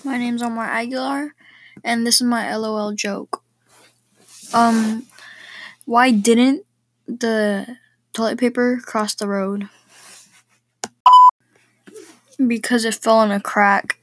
My name's Omar Aguilar, and this is my LOL joke. Um, why didn't the toilet paper cross the road? Because it fell in a crack.